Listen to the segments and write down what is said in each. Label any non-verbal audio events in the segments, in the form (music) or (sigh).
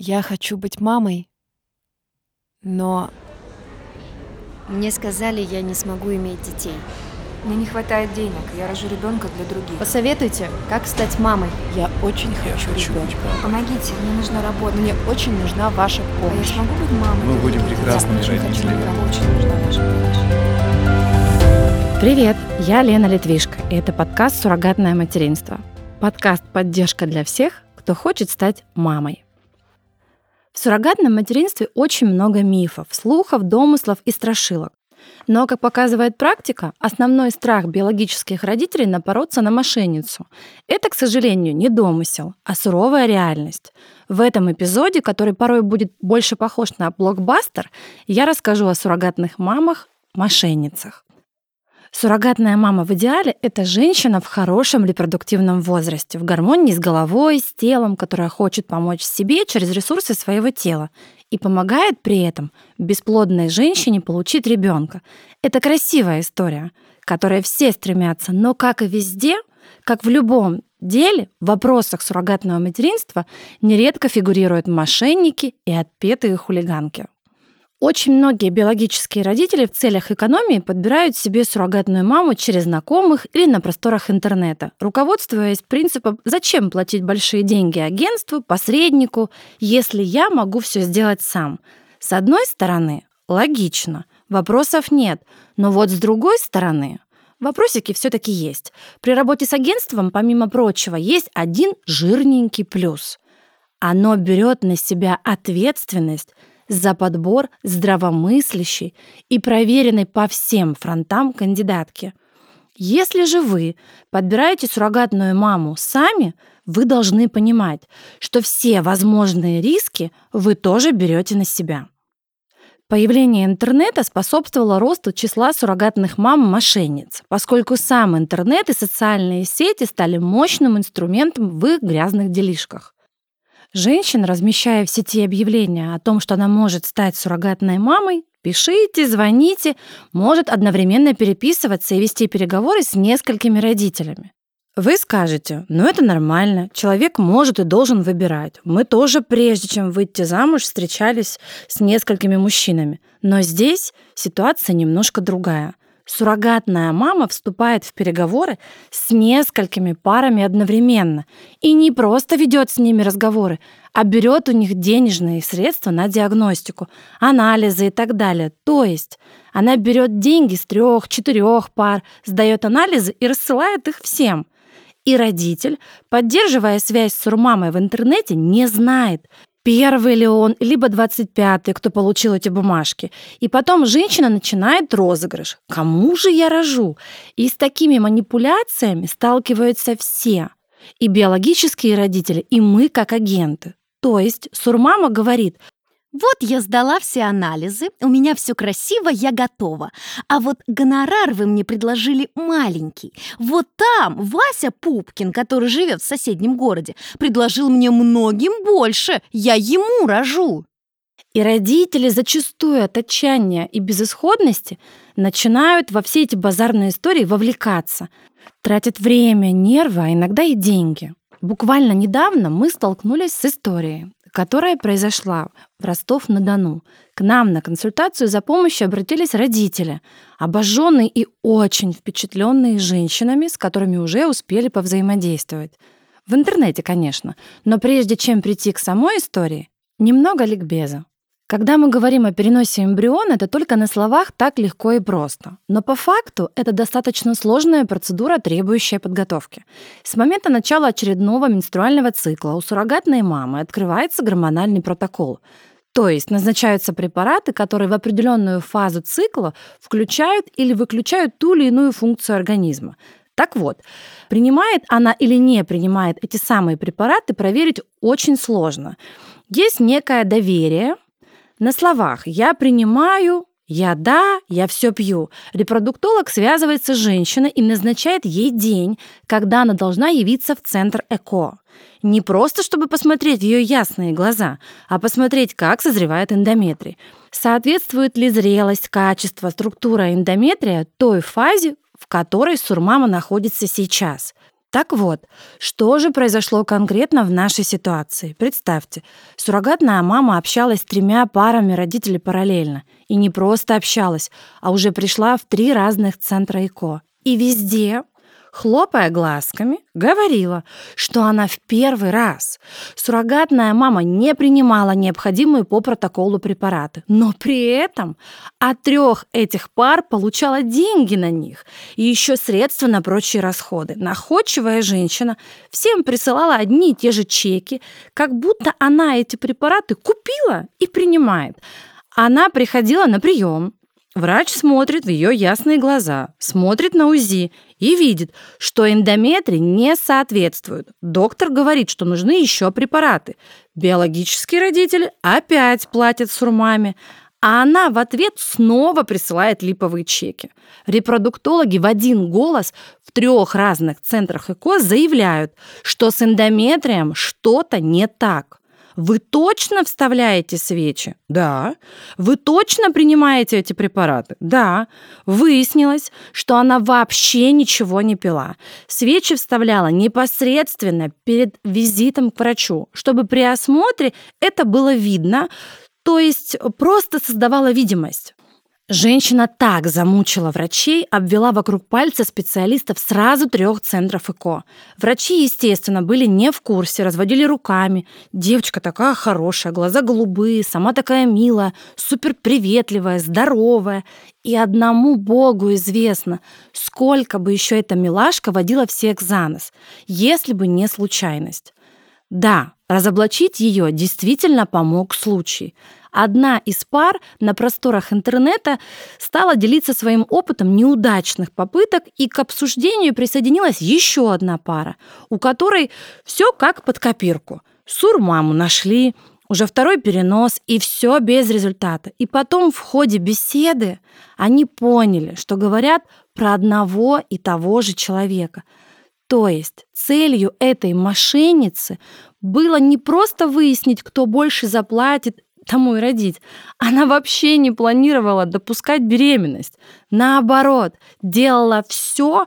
Я хочу быть мамой, но Мне сказали, я не смогу иметь детей. Мне не хватает денег, я рожу ребенка для других. Посоветуйте, как стать мамой. я очень хочу хочу ребенка. Помогите, мне нужна работа. Мне очень нужна ваша А я помощь. смогу быть мамой? Мы будем прекрасными Я родителями. мне очень нужна ваша помощь. Привет, я Лена Литвишко, и это подкаст «Суррогатное материнство». Подкаст «Поддержка для всех, кто хочет стать мамой». В суррогатном материнстве очень много мифов, слухов, домыслов и страшилок. Но, как показывает практика, основной страх биологических родителей напороться на мошенницу. Это, к сожалению, не домысел, а суровая реальность. В этом эпизоде, который порой будет больше похож на блокбастер, я расскажу о суррогатных мамах-мошенницах. Суррогатная мама в идеале — это женщина в хорошем репродуктивном возрасте, в гармонии с головой, с телом, которая хочет помочь себе через ресурсы своего тела и помогает при этом бесплодной женщине получить ребенка. Это красивая история, которой все стремятся, но как и везде, как в любом деле, в вопросах суррогатного материнства нередко фигурируют мошенники и отпетые хулиганки. Очень многие биологические родители в целях экономии подбирают себе суррогатную маму через знакомых или на просторах интернета, руководствуясь принципом «зачем платить большие деньги агентству, посреднику, если я могу все сделать сам?». С одной стороны, логично, вопросов нет, но вот с другой стороны, вопросики все-таки есть. При работе с агентством, помимо прочего, есть один жирненький плюс. Оно берет на себя ответственность за подбор здравомыслящей и проверенной по всем фронтам кандидатки. Если же вы подбираете суррогатную маму сами, вы должны понимать, что все возможные риски вы тоже берете на себя. Появление интернета способствовало росту числа суррогатных мам-мошенниц, поскольку сам интернет и социальные сети стали мощным инструментом в их грязных делишках. Женщина, размещая в сети объявления о том, что она может стать суррогатной мамой, пишите, звоните, может одновременно переписываться и вести переговоры с несколькими родителями. Вы скажете, ну это нормально, человек может и должен выбирать. Мы тоже, прежде чем выйти замуж, встречались с несколькими мужчинами. Но здесь ситуация немножко другая. Суррогатная мама вступает в переговоры с несколькими парами одновременно и не просто ведет с ними разговоры, а берет у них денежные средства на диагностику, анализы и так далее. То есть она берет деньги с трех-четырех пар, сдает анализы и рассылает их всем. И родитель, поддерживая связь с сурмамой в интернете, не знает, первый ли он, либо 25-й, кто получил эти бумажки. И потом женщина начинает розыгрыш. Кому же я рожу? И с такими манипуляциями сталкиваются все. И биологические родители, и мы как агенты. То есть сурмама говорит, Вот я сдала все анализы, у меня все красиво, я готова. А вот гонорар вы мне предложили маленький. Вот там Вася Пупкин, который живет в соседнем городе, предложил мне многим больше. Я ему рожу. И родители зачастую от отчаяния и безысходности начинают во все эти базарные истории вовлекаться. Тратят время, нервы, а иногда и деньги. Буквально недавно мы столкнулись с историей, которая произошла в Ростов-на-Дону. К нам на консультацию за помощью обратились родители, обожженные и очень впечатленные женщинами, с которыми уже успели повзаимодействовать. В интернете, конечно, но прежде чем прийти к самой истории, немного ликбеза. Когда мы говорим о переносе эмбриона, это только на словах так легко и просто. Но по факту это достаточно сложная процедура, требующая подготовки. С момента начала очередного менструального цикла у суррогатной мамы открывается гормональный протокол. То есть назначаются препараты, которые в определенную фазу цикла включают или выключают ту или иную функцию организма. Так вот, принимает она или не принимает эти самые препараты, проверить очень сложно. Есть некое доверие, на словах «я принимаю», «я да», «я все пью». Репродуктолог связывается с женщиной и назначает ей день, когда она должна явиться в центр ЭКО. Не просто, чтобы посмотреть в ее ясные глаза, а посмотреть, как созревает эндометрий. Соответствует ли зрелость, качество, структура эндометрия той фазе, в которой сурмама находится сейчас. Так вот, что же произошло конкретно в нашей ситуации? Представьте, суррогатная мама общалась с тремя парами родителей параллельно. И не просто общалась, а уже пришла в три разных центра ИКО. И везде хлопая глазками, говорила, что она в первый раз. Суррогатная мама не принимала необходимые по протоколу препараты, но при этом от трех этих пар получала деньги на них и еще средства на прочие расходы. Находчивая женщина всем присылала одни и те же чеки, как будто она эти препараты купила и принимает. Она приходила на прием, Врач смотрит в ее ясные глаза, смотрит на УЗИ и видит, что эндометрий не соответствует. Доктор говорит, что нужны еще препараты. Биологические родители опять платят сурмами, а она в ответ снова присылает липовые чеки. Репродуктологи в один голос в трех разных центрах ЭКО заявляют, что с эндометрием что-то не так. Вы точно вставляете свечи? Да. Вы точно принимаете эти препараты? Да. Выяснилось, что она вообще ничего не пила. Свечи вставляла непосредственно перед визитом к врачу, чтобы при осмотре это было видно, то есть просто создавала видимость. Женщина так замучила врачей, обвела вокруг пальца специалистов сразу трех центров ЭКО. Врачи, естественно, были не в курсе, разводили руками. Девочка такая хорошая, глаза голубые, сама такая милая, супер приветливая, здоровая. И одному Богу известно, сколько бы еще эта милашка водила всех за нос, если бы не случайность. Да, разоблачить ее действительно помог случай – Одна из пар на просторах интернета стала делиться своим опытом неудачных попыток, и к обсуждению присоединилась еще одна пара, у которой все как под копирку. Сурмаму нашли, уже второй перенос, и все без результата. И потом в ходе беседы они поняли, что говорят про одного и того же человека. То есть целью этой мошенницы было не просто выяснить, кто больше заплатит тому и родить. Она вообще не планировала допускать беременность. Наоборот, делала все,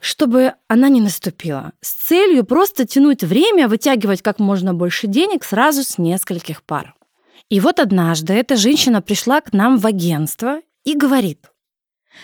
чтобы она не наступила, с целью просто тянуть время, вытягивать как можно больше денег сразу с нескольких пар. И вот однажды эта женщина пришла к нам в агентство и говорит,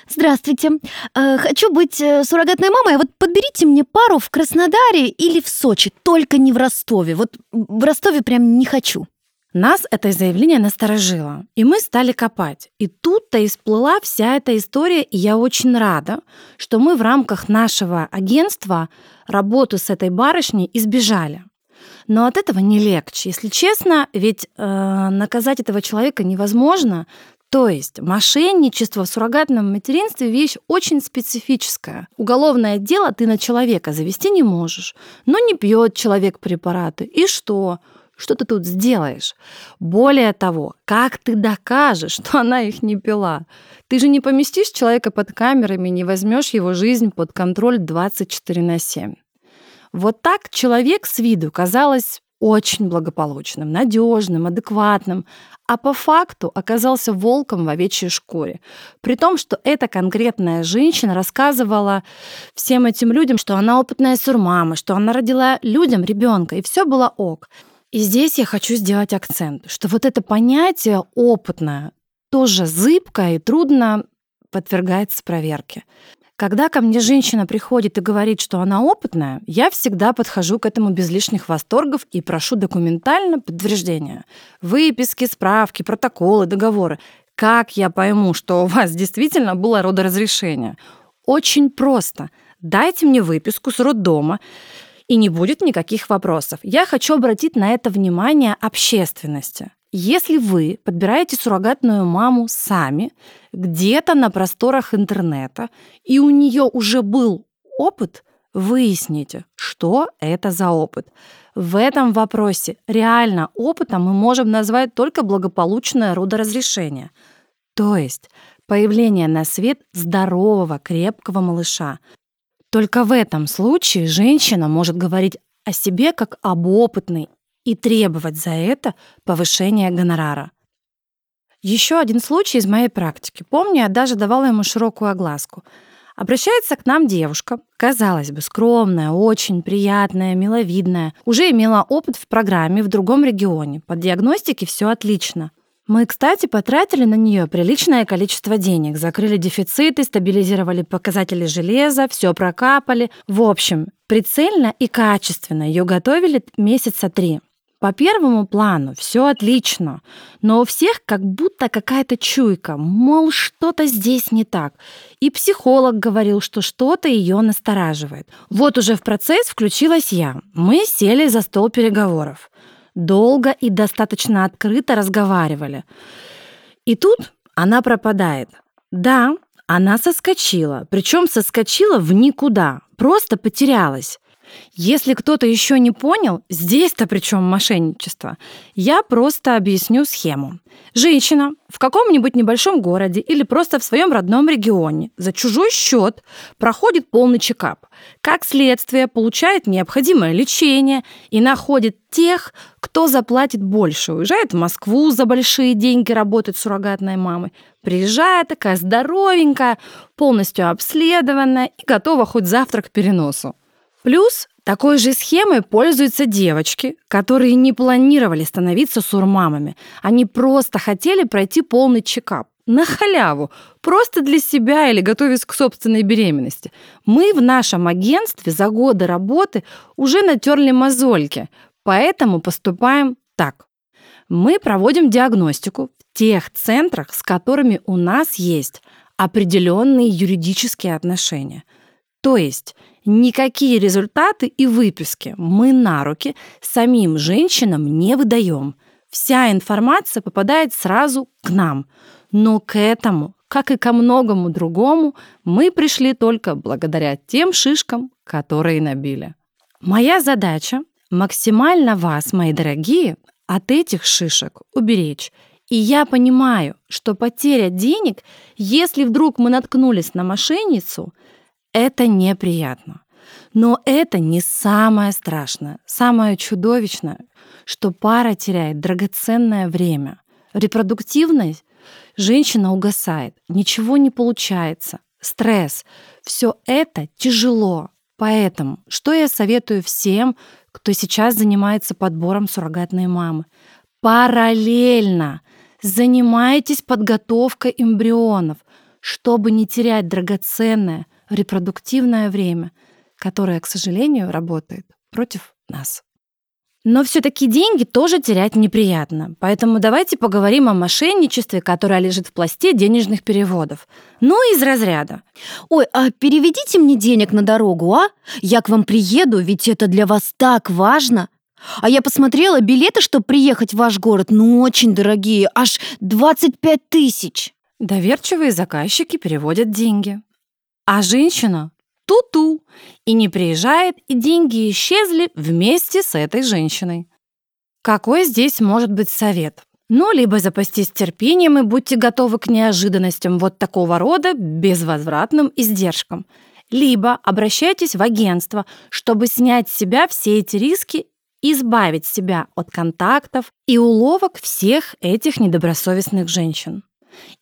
Здравствуйте. Э, хочу быть э, суррогатной мамой. А вот подберите мне пару в Краснодаре или в Сочи, только не в Ростове. Вот в Ростове прям не хочу. Нас это заявление насторожило, и мы стали копать. И тут-то и всплыла вся эта история, и я очень рада, что мы в рамках нашего агентства работу с этой барышней избежали. Но от этого не легче, если честно, ведь э, наказать этого человека невозможно. То есть мошенничество в суррогатном материнстве вещь очень специфическая. Уголовное дело ты на человека завести не можешь. Но не пьет человек препараты. И что? Что ты тут сделаешь? Более того, как ты докажешь, (laughs) что она их не пила? Ты же не поместишь человека под камерами, не возьмешь его жизнь под контроль 24 на 7. Вот так человек с виду казалось очень благополучным, надежным, адекватным, а по факту оказался волком в овечьей шкуре. При том, что эта конкретная женщина рассказывала всем этим людям, что она опытная сурмама, что она родила людям ребенка, и все было ок. И здесь я хочу сделать акцент, что вот это понятие опытное тоже зыбкое и трудно подвергается проверке. Когда ко мне женщина приходит и говорит, что она опытная, я всегда подхожу к этому без лишних восторгов и прошу документально подтверждения. Выписки, справки, протоколы, договоры. Как я пойму, что у вас действительно было родоразрешение? Очень просто. Дайте мне выписку с роддома, и не будет никаких вопросов. Я хочу обратить на это внимание общественности. Если вы подбираете суррогатную маму сами, где-то на просторах интернета, и у нее уже был опыт, выясните, что это за опыт. В этом вопросе реально опытом мы можем назвать только благополучное родоразрешение. То есть появление на свет здорового, крепкого малыша, только в этом случае женщина может говорить о себе как об опытной и требовать за это повышения гонорара. Еще один случай из моей практики. Помню, я даже давала ему широкую огласку. Обращается к нам девушка, казалось бы, скромная, очень приятная, миловидная, уже имела опыт в программе в другом регионе. По диагностике все отлично. Мы, кстати, потратили на нее приличное количество денег, закрыли дефициты, стабилизировали показатели железа, все прокапали. В общем, прицельно и качественно ее готовили месяца три. По первому плану все отлично, но у всех как будто какая-то чуйка, мол, что-то здесь не так. И психолог говорил, что что-то ее настораживает. Вот уже в процесс включилась я. Мы сели за стол переговоров. Долго и достаточно открыто разговаривали. И тут она пропадает. Да, она соскочила, причем соскочила в никуда, просто потерялась. Если кто-то еще не понял, здесь-то причем мошенничество, я просто объясню схему. Женщина в каком-нибудь небольшом городе или просто в своем родном регионе за чужой счет проходит полный чекап. Как следствие, получает необходимое лечение и находит тех, кто заплатит больше. Уезжает в Москву за большие деньги работать суррогатной мамой. Приезжает такая здоровенькая, полностью обследованная и готова хоть завтра к переносу. Плюс такой же схемой пользуются девочки, которые не планировали становиться сурмамами. Они просто хотели пройти полный чекап. На халяву, просто для себя или готовясь к собственной беременности. Мы в нашем агентстве за годы работы уже натерли мозольки, поэтому поступаем так. Мы проводим диагностику в тех центрах, с которыми у нас есть определенные юридические отношения. То есть Никакие результаты и выписки мы на руки самим женщинам не выдаем. Вся информация попадает сразу к нам. Но к этому, как и ко многому другому, мы пришли только благодаря тем шишкам, которые набили. Моя задача – максимально вас, мои дорогие, от этих шишек уберечь. И я понимаю, что потеря денег, если вдруг мы наткнулись на мошенницу – это неприятно. Но это не самое страшное. Самое чудовищное, что пара теряет драгоценное время. Репродуктивность женщина угасает, ничего не получается, стресс. Все это тяжело. Поэтому, что я советую всем, кто сейчас занимается подбором суррогатной мамы? Параллельно занимайтесь подготовкой эмбрионов, чтобы не терять драгоценное, репродуктивное время, которое, к сожалению, работает против нас. Но все-таки деньги тоже терять неприятно. Поэтому давайте поговорим о мошенничестве, которое лежит в пласте денежных переводов. Ну, из разряда. Ой, а переведите мне денег на дорогу, а? Я к вам приеду, ведь это для вас так важно. А я посмотрела, билеты, чтобы приехать в ваш город, ну, очень дорогие, аж 25 тысяч. Доверчивые заказчики переводят деньги. А женщина ту-ту и не приезжает, и деньги исчезли вместе с этой женщиной. Какой здесь может быть совет? Ну, либо запастись терпением и будьте готовы к неожиданностям вот такого рода безвозвратным издержкам. Либо обращайтесь в агентство, чтобы снять с себя все эти риски избавить себя от контактов и уловок всех этих недобросовестных женщин.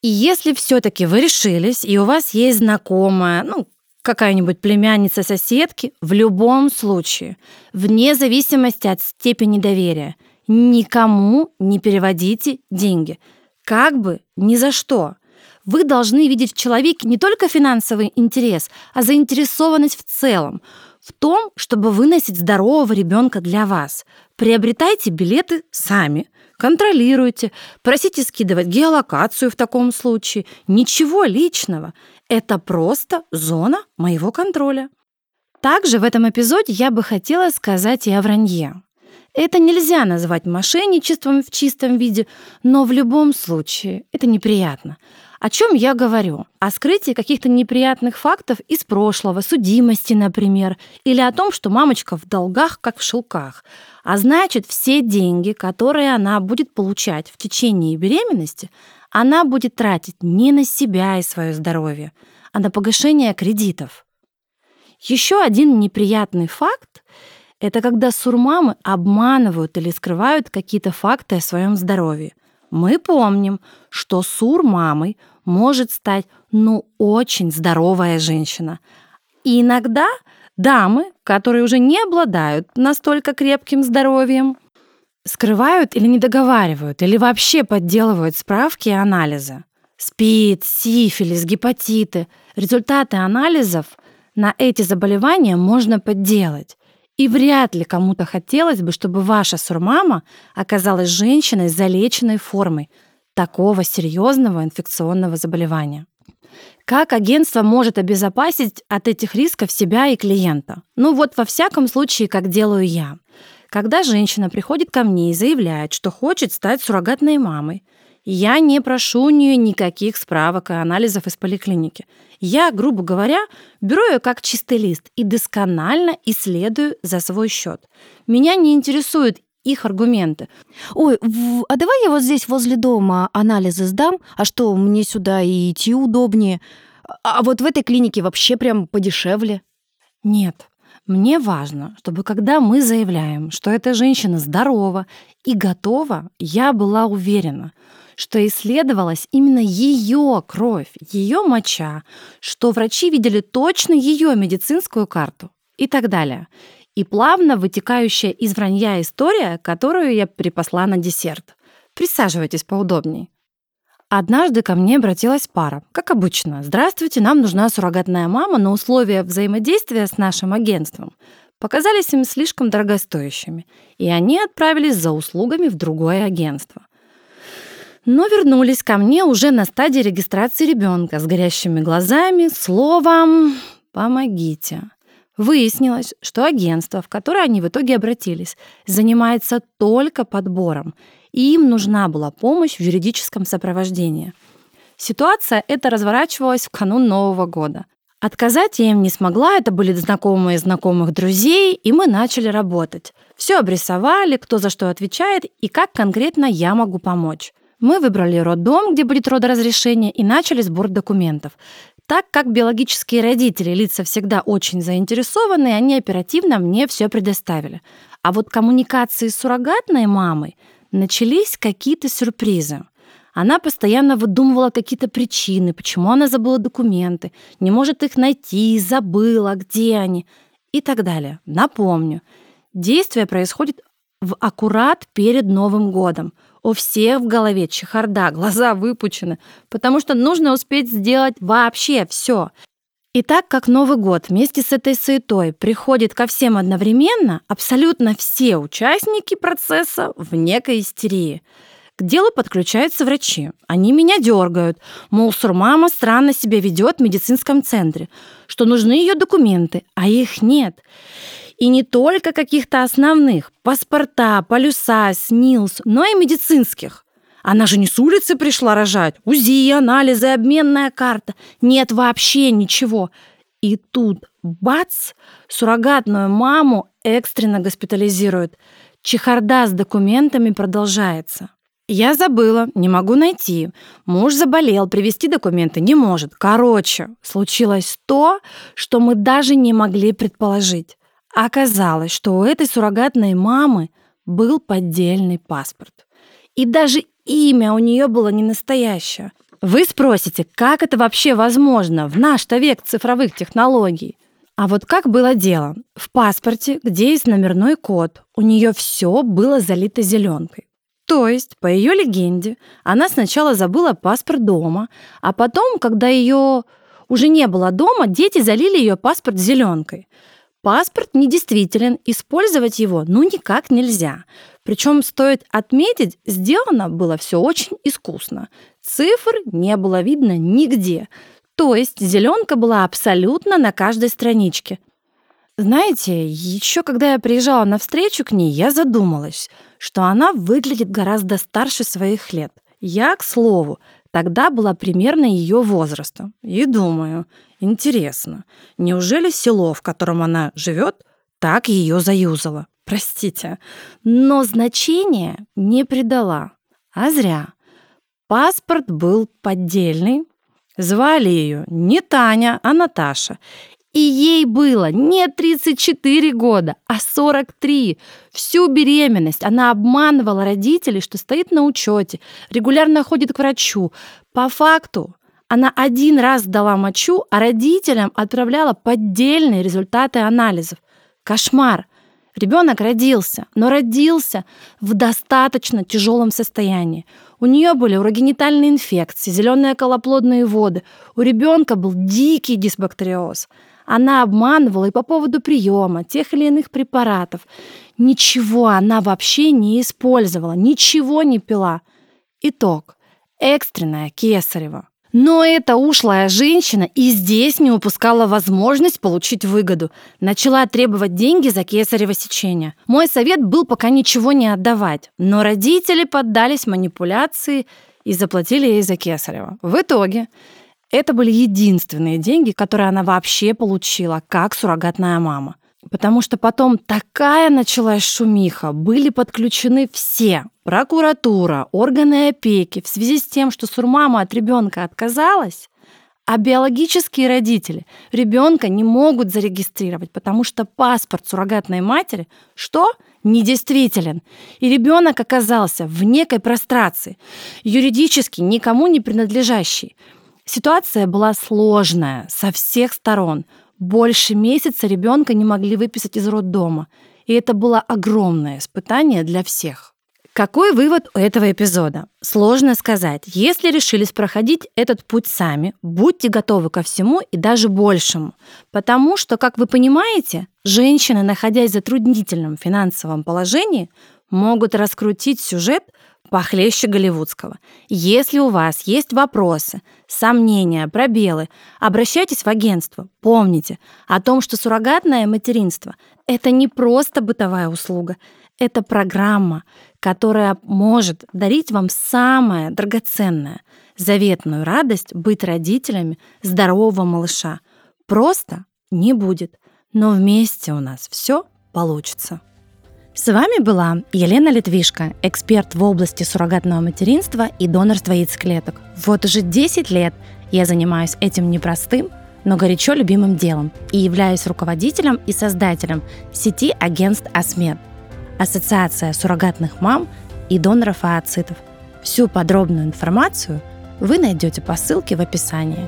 И если все-таки вы решились, и у вас есть знакомая, ну, какая-нибудь племянница соседки, в любом случае, вне зависимости от степени доверия, никому не переводите деньги. Как бы ни за что. Вы должны видеть в человеке не только финансовый интерес, а заинтересованность в целом, в том, чтобы выносить здорового ребенка для вас. Приобретайте билеты сами, контролируйте, просите скидывать геолокацию в таком случае. Ничего личного. Это просто зона моего контроля. Также в этом эпизоде я бы хотела сказать и о вранье. Это нельзя назвать мошенничеством в чистом виде, но в любом случае это неприятно. О чем я говорю? О скрытии каких-то неприятных фактов из прошлого, судимости, например, или о том, что мамочка в долгах, как в шелках. А значит, все деньги, которые она будет получать в течение беременности, она будет тратить не на себя и свое здоровье, а на погашение кредитов. Еще один неприятный факт – это когда сурмамы обманывают или скрывают какие-то факты о своем здоровье. Мы помним, что сур мамой может стать, ну, очень здоровая женщина. И иногда дамы, которые уже не обладают настолько крепким здоровьем, скрывают или не договаривают, или вообще подделывают справки и анализы. СПИД, сифилис, гепатиты. Результаты анализов на эти заболевания можно подделать. И вряд ли кому-то хотелось бы, чтобы ваша сурмама оказалась женщиной с залеченной формой такого серьезного инфекционного заболевания. Как агентство может обезопасить от этих рисков себя и клиента? Ну вот во всяком случае, как делаю я. Когда женщина приходит ко мне и заявляет, что хочет стать суррогатной мамой, я не прошу у нее никаких справок и анализов из поликлиники. Я, грубо говоря, беру ее как чистый лист и досконально исследую за свой счет. Меня не интересуют их аргументы. Ой, а давай я вот здесь возле дома анализы сдам, а что, мне сюда и идти удобнее. А а вот в этой клинике вообще прям подешевле. Нет, мне важно, чтобы когда мы заявляем, что эта женщина здорова и готова, я была уверена, что исследовалась именно ее кровь, ее моча, что врачи видели точно ее медицинскую карту и так далее. И плавно вытекающая из вранья история, которую я припасла на десерт. Присаживайтесь поудобней. Однажды ко мне обратилась пара. Как обычно, здравствуйте, нам нужна суррогатная мама, но условия взаимодействия с нашим агентством показались им слишком дорогостоящими, и они отправились за услугами в другое агентство. Но вернулись ко мне уже на стадии регистрации ребенка с горящими глазами, словом «помогите». Выяснилось, что агентство, в которое они в итоге обратились, занимается только подбором, и им нужна была помощь в юридическом сопровождении. Ситуация эта разворачивалась в канун Нового года. Отказать я им не смогла, это были знакомые знакомых друзей, и мы начали работать. Все обрисовали, кто за что отвечает и как конкретно я могу помочь. Мы выбрали роддом, где будет родоразрешение, и начали сбор документов. Так как биологические родители, лица всегда очень заинтересованы, они оперативно мне все предоставили. А вот коммуникации с суррогатной мамой начались какие-то сюрпризы. Она постоянно выдумывала какие-то причины, почему она забыла документы, не может их найти, забыла, где они и так далее. Напомню, действие происходит в аккурат перед Новым годом. У всех в голове чехарда, глаза выпучены, потому что нужно успеть сделать вообще все. И так как Новый год вместе с этой суетой приходит ко всем одновременно, абсолютно все участники процесса в некой истерии. К делу подключаются врачи. Они меня дергают. Мол, сурмама странно себя ведет в медицинском центре, что нужны ее документы, а их нет. И не только каких-то основных – паспорта, полюса, СНИЛС, но и медицинских. Она же не с улицы пришла рожать. УЗИ, анализы, обменная карта. Нет вообще ничего. И тут, бац, суррогатную маму экстренно госпитализируют. Чехарда с документами продолжается. Я забыла, не могу найти. Муж заболел, привезти документы не может. Короче, случилось то, что мы даже не могли предположить. Оказалось, что у этой суррогатной мамы был поддельный паспорт. И даже имя у нее было не настоящее. Вы спросите, как это вообще возможно в наш-то век цифровых технологий? А вот как было дело? В паспорте, где есть номерной код, у нее все было залито зеленкой. То есть, по ее легенде, она сначала забыла паспорт дома, а потом, когда ее уже не было дома, дети залили ее паспорт зеленкой. Паспорт недействителен, использовать его ну никак нельзя. Причем стоит отметить, сделано было все очень искусно. Цифр не было видно нигде. То есть зеленка была абсолютно на каждой страничке. Знаете, еще когда я приезжала на встречу к ней, я задумалась, что она выглядит гораздо старше своих лет. Я, к слову, тогда была примерно ее возраста. И думаю, интересно, неужели село, в котором она живет, так ее заюзало? Простите, но значения не придала. А зря. Паспорт был поддельный. Звали ее не Таня, а Наташа. И ей было не 34 года, а 43. Всю беременность она обманывала родителей, что стоит на учете, регулярно ходит к врачу. По факту Она один раз сдала мочу, а родителям отправляла поддельные результаты анализов. Кошмар. Ребенок родился, но родился в достаточно тяжелом состоянии. У нее были урогенитальные инфекции, зеленые колоплодные воды. У ребенка был дикий дисбактериоз. Она обманывала и по поводу приема тех или иных препаратов. Ничего она вообще не использовала, ничего не пила. Итог. Экстренная кесарева. Но эта ушлая женщина и здесь не упускала возможность получить выгоду. Начала требовать деньги за кесарево сечение. Мой совет был пока ничего не отдавать. Но родители поддались манипуляции и заплатили ей за кесарево. В итоге это были единственные деньги, которые она вообще получила, как суррогатная мама. Потому что потом такая началась шумиха, были подключены все. Прокуратура, органы опеки в связи с тем, что сурмама от ребенка отказалась, а биологические родители ребенка не могут зарегистрировать, потому что паспорт суррогатной матери что? Недействителен. И ребенок оказался в некой прострации, юридически никому не принадлежащий. Ситуация была сложная со всех сторон. Больше месяца ребенка не могли выписать из роддома. И это было огромное испытание для всех. Какой вывод у этого эпизода? Сложно сказать. Если решились проходить этот путь сами, будьте готовы ко всему и даже большему. Потому что, как вы понимаете, женщины, находясь в затруднительном финансовом положении, могут раскрутить сюжет похлеще голливудского. Если у вас есть вопросы, сомнения, пробелы, обращайтесь в агентство. Помните о том, что суррогатное материнство – это не просто бытовая услуга, это программа, которая может дарить вам самое драгоценное – заветную радость быть родителями здорового малыша. Просто не будет, но вместе у нас все получится. С вами была Елена Литвишко, эксперт в области суррогатного материнства и донорства яйцеклеток. Вот уже 10 лет я занимаюсь этим непростым, но горячо любимым делом и являюсь руководителем и создателем сети агентств АСМЕД – Ассоциация суррогатных мам и доноров ооцитов. Всю подробную информацию вы найдете по ссылке в описании.